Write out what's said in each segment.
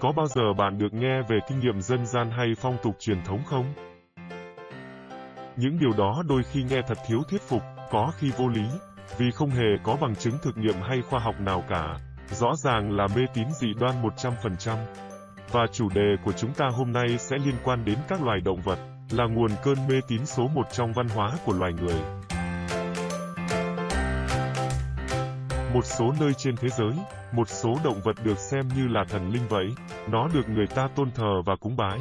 Có bao giờ bạn được nghe về kinh nghiệm dân gian hay phong tục truyền thống không? Những điều đó đôi khi nghe thật thiếu thuyết phục, có khi vô lý, vì không hề có bằng chứng thực nghiệm hay khoa học nào cả. Rõ ràng là mê tín dị đoan 100%. Và chủ đề của chúng ta hôm nay sẽ liên quan đến các loài động vật, là nguồn cơn mê tín số một trong văn hóa của loài người. Một số nơi trên thế giới, một số động vật được xem như là thần linh vậy, nó được người ta tôn thờ và cúng bái.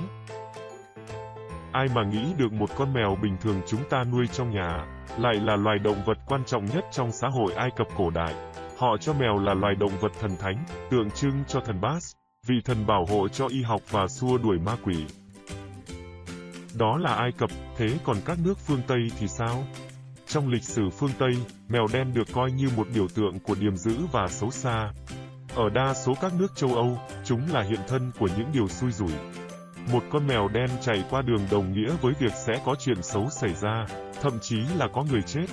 Ai mà nghĩ được một con mèo bình thường chúng ta nuôi trong nhà, lại là loài động vật quan trọng nhất trong xã hội Ai Cập cổ đại. Họ cho mèo là loài động vật thần thánh, tượng trưng cho thần Bas, vị thần bảo hộ cho y học và xua đuổi ma quỷ. Đó là Ai Cập, thế còn các nước phương Tây thì sao? Trong lịch sử phương Tây, mèo đen được coi như một biểu tượng của điềm dữ và xấu xa. Ở đa số các nước châu Âu, chúng là hiện thân của những điều xui rủi. Một con mèo đen chạy qua đường đồng nghĩa với việc sẽ có chuyện xấu xảy ra, thậm chí là có người chết.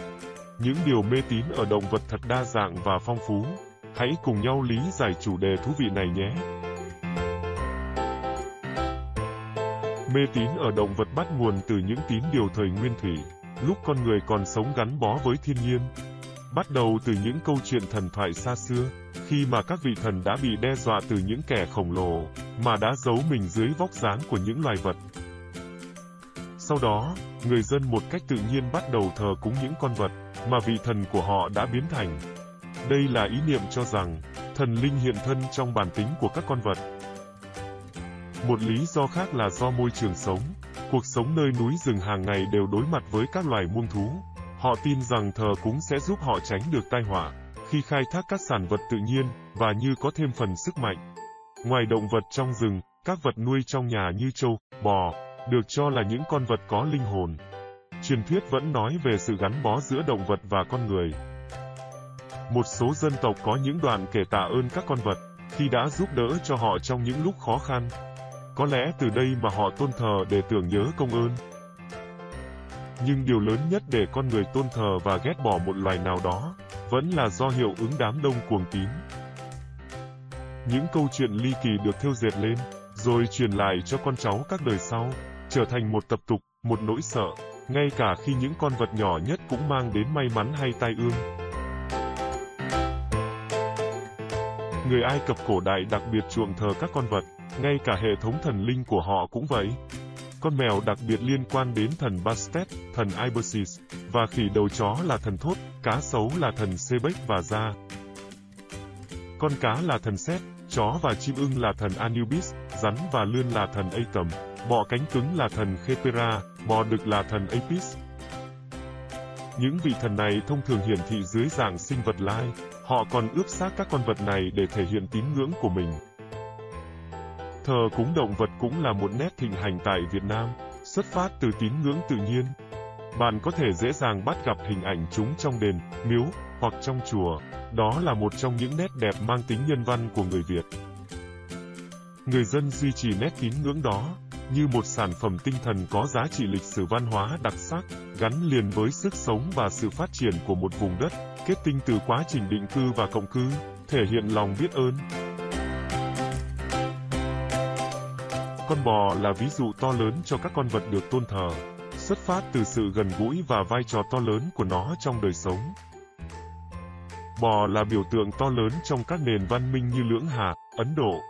Những điều mê tín ở động vật thật đa dạng và phong phú. Hãy cùng nhau lý giải chủ đề thú vị này nhé. Mê tín ở động vật bắt nguồn từ những tín điều thời nguyên thủy, lúc con người còn sống gắn bó với thiên nhiên. Bắt đầu từ những câu chuyện thần thoại xa xưa, khi mà các vị thần đã bị đe dọa từ những kẻ khổng lồ, mà đã giấu mình dưới vóc dáng của những loài vật. Sau đó, người dân một cách tự nhiên bắt đầu thờ cúng những con vật, mà vị thần của họ đã biến thành. Đây là ý niệm cho rằng, thần linh hiện thân trong bản tính của các con vật. Một lý do khác là do môi trường sống. Cuộc sống nơi núi rừng hàng ngày đều đối mặt với các loài muông thú. Họ tin rằng thờ cúng sẽ giúp họ tránh được tai họa khi khai thác các sản vật tự nhiên và như có thêm phần sức mạnh. Ngoài động vật trong rừng, các vật nuôi trong nhà như trâu, bò, được cho là những con vật có linh hồn. Truyền thuyết vẫn nói về sự gắn bó giữa động vật và con người. Một số dân tộc có những đoạn kể tạ ơn các con vật, khi đã giúp đỡ cho họ trong những lúc khó khăn. Có lẽ từ đây mà họ tôn thờ để tưởng nhớ công ơn. Nhưng điều lớn nhất để con người tôn thờ và ghét bỏ một loài nào đó, vẫn là do hiệu ứng đám đông cuồng tín. Những câu chuyện ly kỳ được thêu dệt lên, rồi truyền lại cho con cháu các đời sau, trở thành một tập tục, một nỗi sợ, ngay cả khi những con vật nhỏ nhất cũng mang đến may mắn hay tai ương. Người Ai Cập cổ đại đặc biệt chuộng thờ các con vật, ngay cả hệ thống thần linh của họ cũng vậy. Con mèo đặc biệt liên quan đến thần Bastet, thần Ibersis, và khỉ đầu chó là thần Thốt, cá sấu là thần Sebek và Ra, Con cá là thần Set, chó và chim ưng là thần Anubis, rắn và lươn là thần Atom, bọ cánh cứng là thần Khepera, bò đực là thần Apis. Những vị thần này thông thường hiển thị dưới dạng sinh vật lai, họ còn ướp xác các con vật này để thể hiện tín ngưỡng của mình. Thờ cúng động vật cũng là một nét thịnh hành tại Việt Nam, xuất phát từ tín ngưỡng tự nhiên. Bạn có thể dễ dàng bắt gặp hình ảnh chúng trong đền, miếu, hoặc trong chùa. Đó là một trong những nét đẹp mang tính nhân văn của người Việt. Người dân duy trì nét tín ngưỡng đó, như một sản phẩm tinh thần có giá trị lịch sử văn hóa đặc sắc, gắn liền với sức sống và sự phát triển của một vùng đất, kết tinh từ quá trình định cư và cộng cư, thể hiện lòng biết ơn. Con bò là ví dụ to lớn cho các con vật được tôn thờ, xuất phát từ sự gần gũi và vai trò to lớn của nó trong đời sống. Bò là biểu tượng to lớn trong các nền văn minh như Lưỡng Hà, Ấn Độ.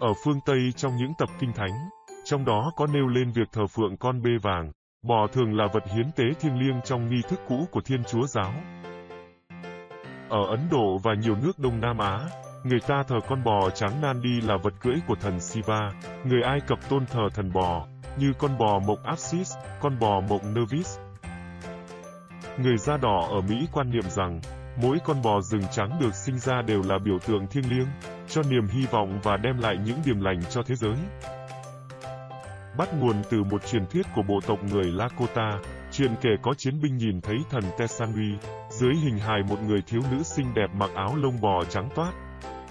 Ở phương Tây trong những tập kinh thánh, trong đó có nêu lên việc thờ phượng con bê vàng, bò thường là vật hiến tế thiêng liêng trong nghi thức cũ của Thiên Chúa Giáo. Ở Ấn Độ và nhiều nước Đông Nam Á, người ta thờ con bò trắng Nandi là vật cưỡi của thần Shiva, người Ai Cập tôn thờ thần bò, như con bò mộc Apsis, con bò mộc Nervis. Người da đỏ ở Mỹ quan niệm rằng, mỗi con bò rừng trắng được sinh ra đều là biểu tượng thiêng liêng, cho niềm hy vọng và đem lại những điềm lành cho thế giới. Bắt nguồn từ một truyền thuyết của bộ tộc người Lakota, truyền kể có chiến binh nhìn thấy thần Tesanui dưới hình hài một người thiếu nữ xinh đẹp mặc áo lông bò trắng toát.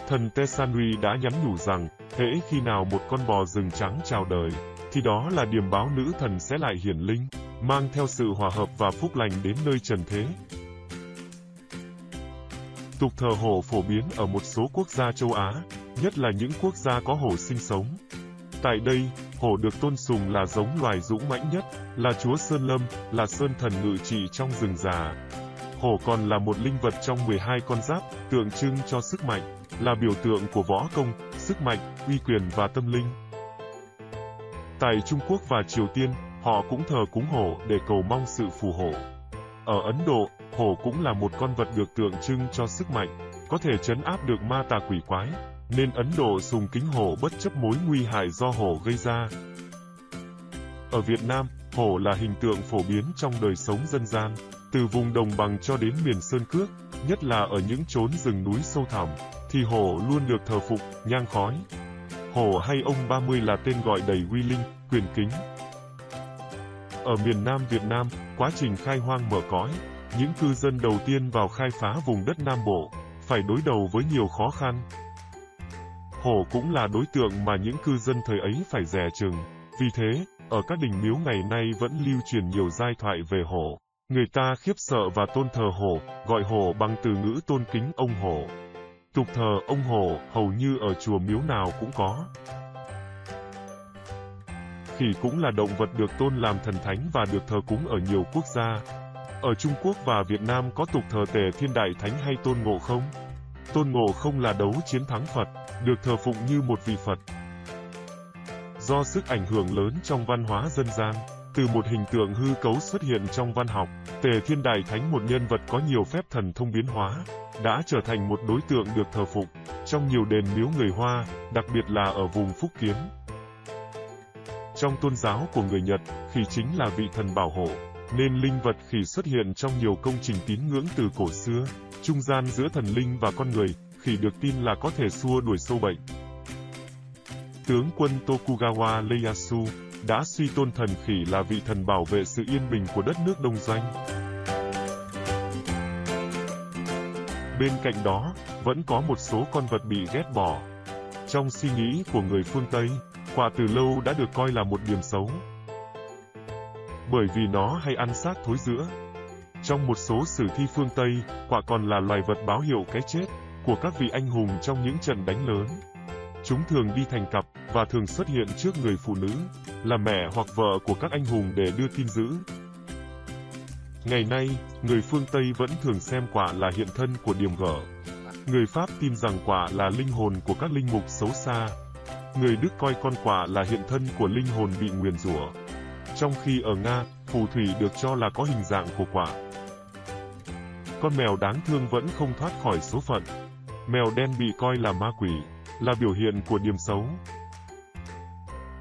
Thần Tesanui đã nhắn nhủ rằng, hễ khi nào một con bò rừng trắng chào đời, thì đó là điểm báo nữ thần sẽ lại hiển linh, mang theo sự hòa hợp và phúc lành đến nơi trần thế. Tục thờ hổ phổ biến ở một số quốc gia châu Á, nhất là những quốc gia có hổ sinh sống. Tại đây, hổ được tôn sùng là giống loài dũng mãnh nhất, là chúa Sơn Lâm, là sơn thần ngự trị trong rừng già. Hổ còn là một linh vật trong 12 con giáp, tượng trưng cho sức mạnh, là biểu tượng của võ công, sức mạnh, uy quyền và tâm linh. Tại Trung Quốc và Triều Tiên, họ cũng thờ cúng hổ để cầu mong sự phù hộ. Ở Ấn Độ, hổ cũng là một con vật được tượng trưng cho sức mạnh, có thể chấn áp được ma tà quỷ quái, nên Ấn Độ dùng kính hổ bất chấp mối nguy hại do hổ gây ra. Ở Việt Nam, hổ là hình tượng phổ biến trong đời sống dân gian, từ vùng đồng bằng cho đến miền Sơn Cước, nhất là ở những chốn rừng núi sâu thẳm, thì hổ luôn được thờ phụng, nhang khói. Hổ hay ông 30 là tên gọi đầy uy linh, quyền kính. Ở miền Nam Việt Nam, quá trình khai hoang mở cõi, những cư dân đầu tiên vào khai phá vùng đất Nam Bộ, phải đối đầu với nhiều khó khăn. Hổ cũng là đối tượng mà những cư dân thời ấy phải dè chừng. Vì thế, ở các đình miếu ngày nay vẫn lưu truyền nhiều giai thoại về hổ. Người ta khiếp sợ và tôn thờ hổ, gọi hổ bằng từ ngữ tôn kính ông hổ. Tục thờ ông hổ hầu như ở chùa miếu nào cũng có. Khỉ cũng là động vật được tôn làm thần thánh và được thờ cúng ở nhiều quốc gia. Ở Trung Quốc và Việt Nam có tục thờ tề thiên đại thánh hay tôn ngộ không? Tôn ngộ không là đấu chiến thắng Phật, được thờ phụng như một vị Phật. Do sức ảnh hưởng lớn trong văn hóa dân gian, từ một hình tượng hư cấu xuất hiện trong văn học, Tề Thiên Đại Thánh một nhân vật có nhiều phép thần thông biến hóa, đã trở thành một đối tượng được thờ phụng trong nhiều đền miếu người Hoa, đặc biệt là ở vùng Phúc Kiến. Trong tôn giáo của người Nhật, khỉ chính là vị thần bảo hộ, nên linh vật khỉ xuất hiện trong nhiều công trình tín ngưỡng từ cổ xưa. Trung gian giữa thần linh và con người, khỉ được tin là có thể xua đuổi sâu bệnh. Tướng quân Tokugawa Ieyasu đã suy tôn thần khỉ là vị thần bảo vệ sự yên bình của đất nước đông doanh. Bên cạnh đó, vẫn có một số con vật bị ghét bỏ. Trong suy nghĩ của người phương Tây, quả từ lâu đã được coi là một điểm xấu. Bởi vì nó hay ăn xác thối giữa. Trong một số sử thi phương Tây, quả còn là loài vật báo hiệu cái chết của các vị anh hùng trong những trận đánh lớn. Chúng thường đi thành cặp và thường xuất hiện trước người phụ nữ, là mẹ hoặc vợ của các anh hùng để đưa tin dữ. Ngày nay, người phương Tây vẫn thường xem quả là hiện thân của điềm gở. Người Pháp tin rằng quả là linh hồn của các linh mục xấu xa. Người Đức coi con quả là hiện thân của linh hồn bị nguyền rủa. Trong khi ở Nga, phù thủy được cho là có hình dạng của quả. Con mèo đáng thương vẫn không thoát khỏi số phận. Mèo đen bị coi là ma quỷ, là biểu hiện của điểm xấu.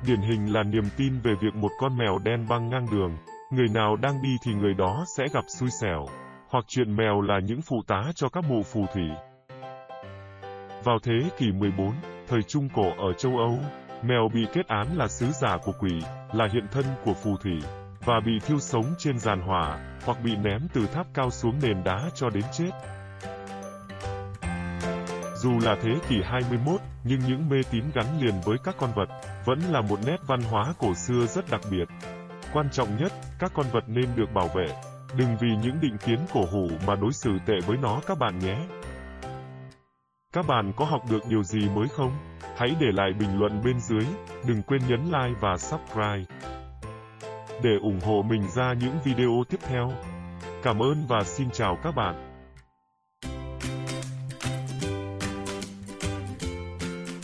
Điển hình là niềm tin về việc một con mèo đen băng ngang đường, người nào đang đi thì người đó sẽ gặp xui xẻo, hoặc chuyện mèo là những phụ tá cho các mụ phù thủy. Vào thế kỷ 14, thời Trung Cổ ở châu Âu, mèo bị kết án là sứ giả của quỷ, là hiện thân của phù thủy, và bị thiêu sống trên giàn hỏa, hoặc bị ném từ tháp cao xuống nền đá cho đến chết. Dù là thế kỷ 21, nhưng những mê tín gắn liền với các con vật, vẫn là một nét văn hóa cổ xưa rất đặc biệt. Quan trọng nhất, các con vật nên được bảo vệ. Đừng vì những định kiến cổ hủ mà đối xử tệ với nó các bạn nhé. Các bạn có học được điều gì mới không? Hãy để lại bình luận bên dưới, đừng quên nhấn like và subscribe. Để ủng hộ mình ra những video tiếp theo. Cảm ơn và xin chào các bạn.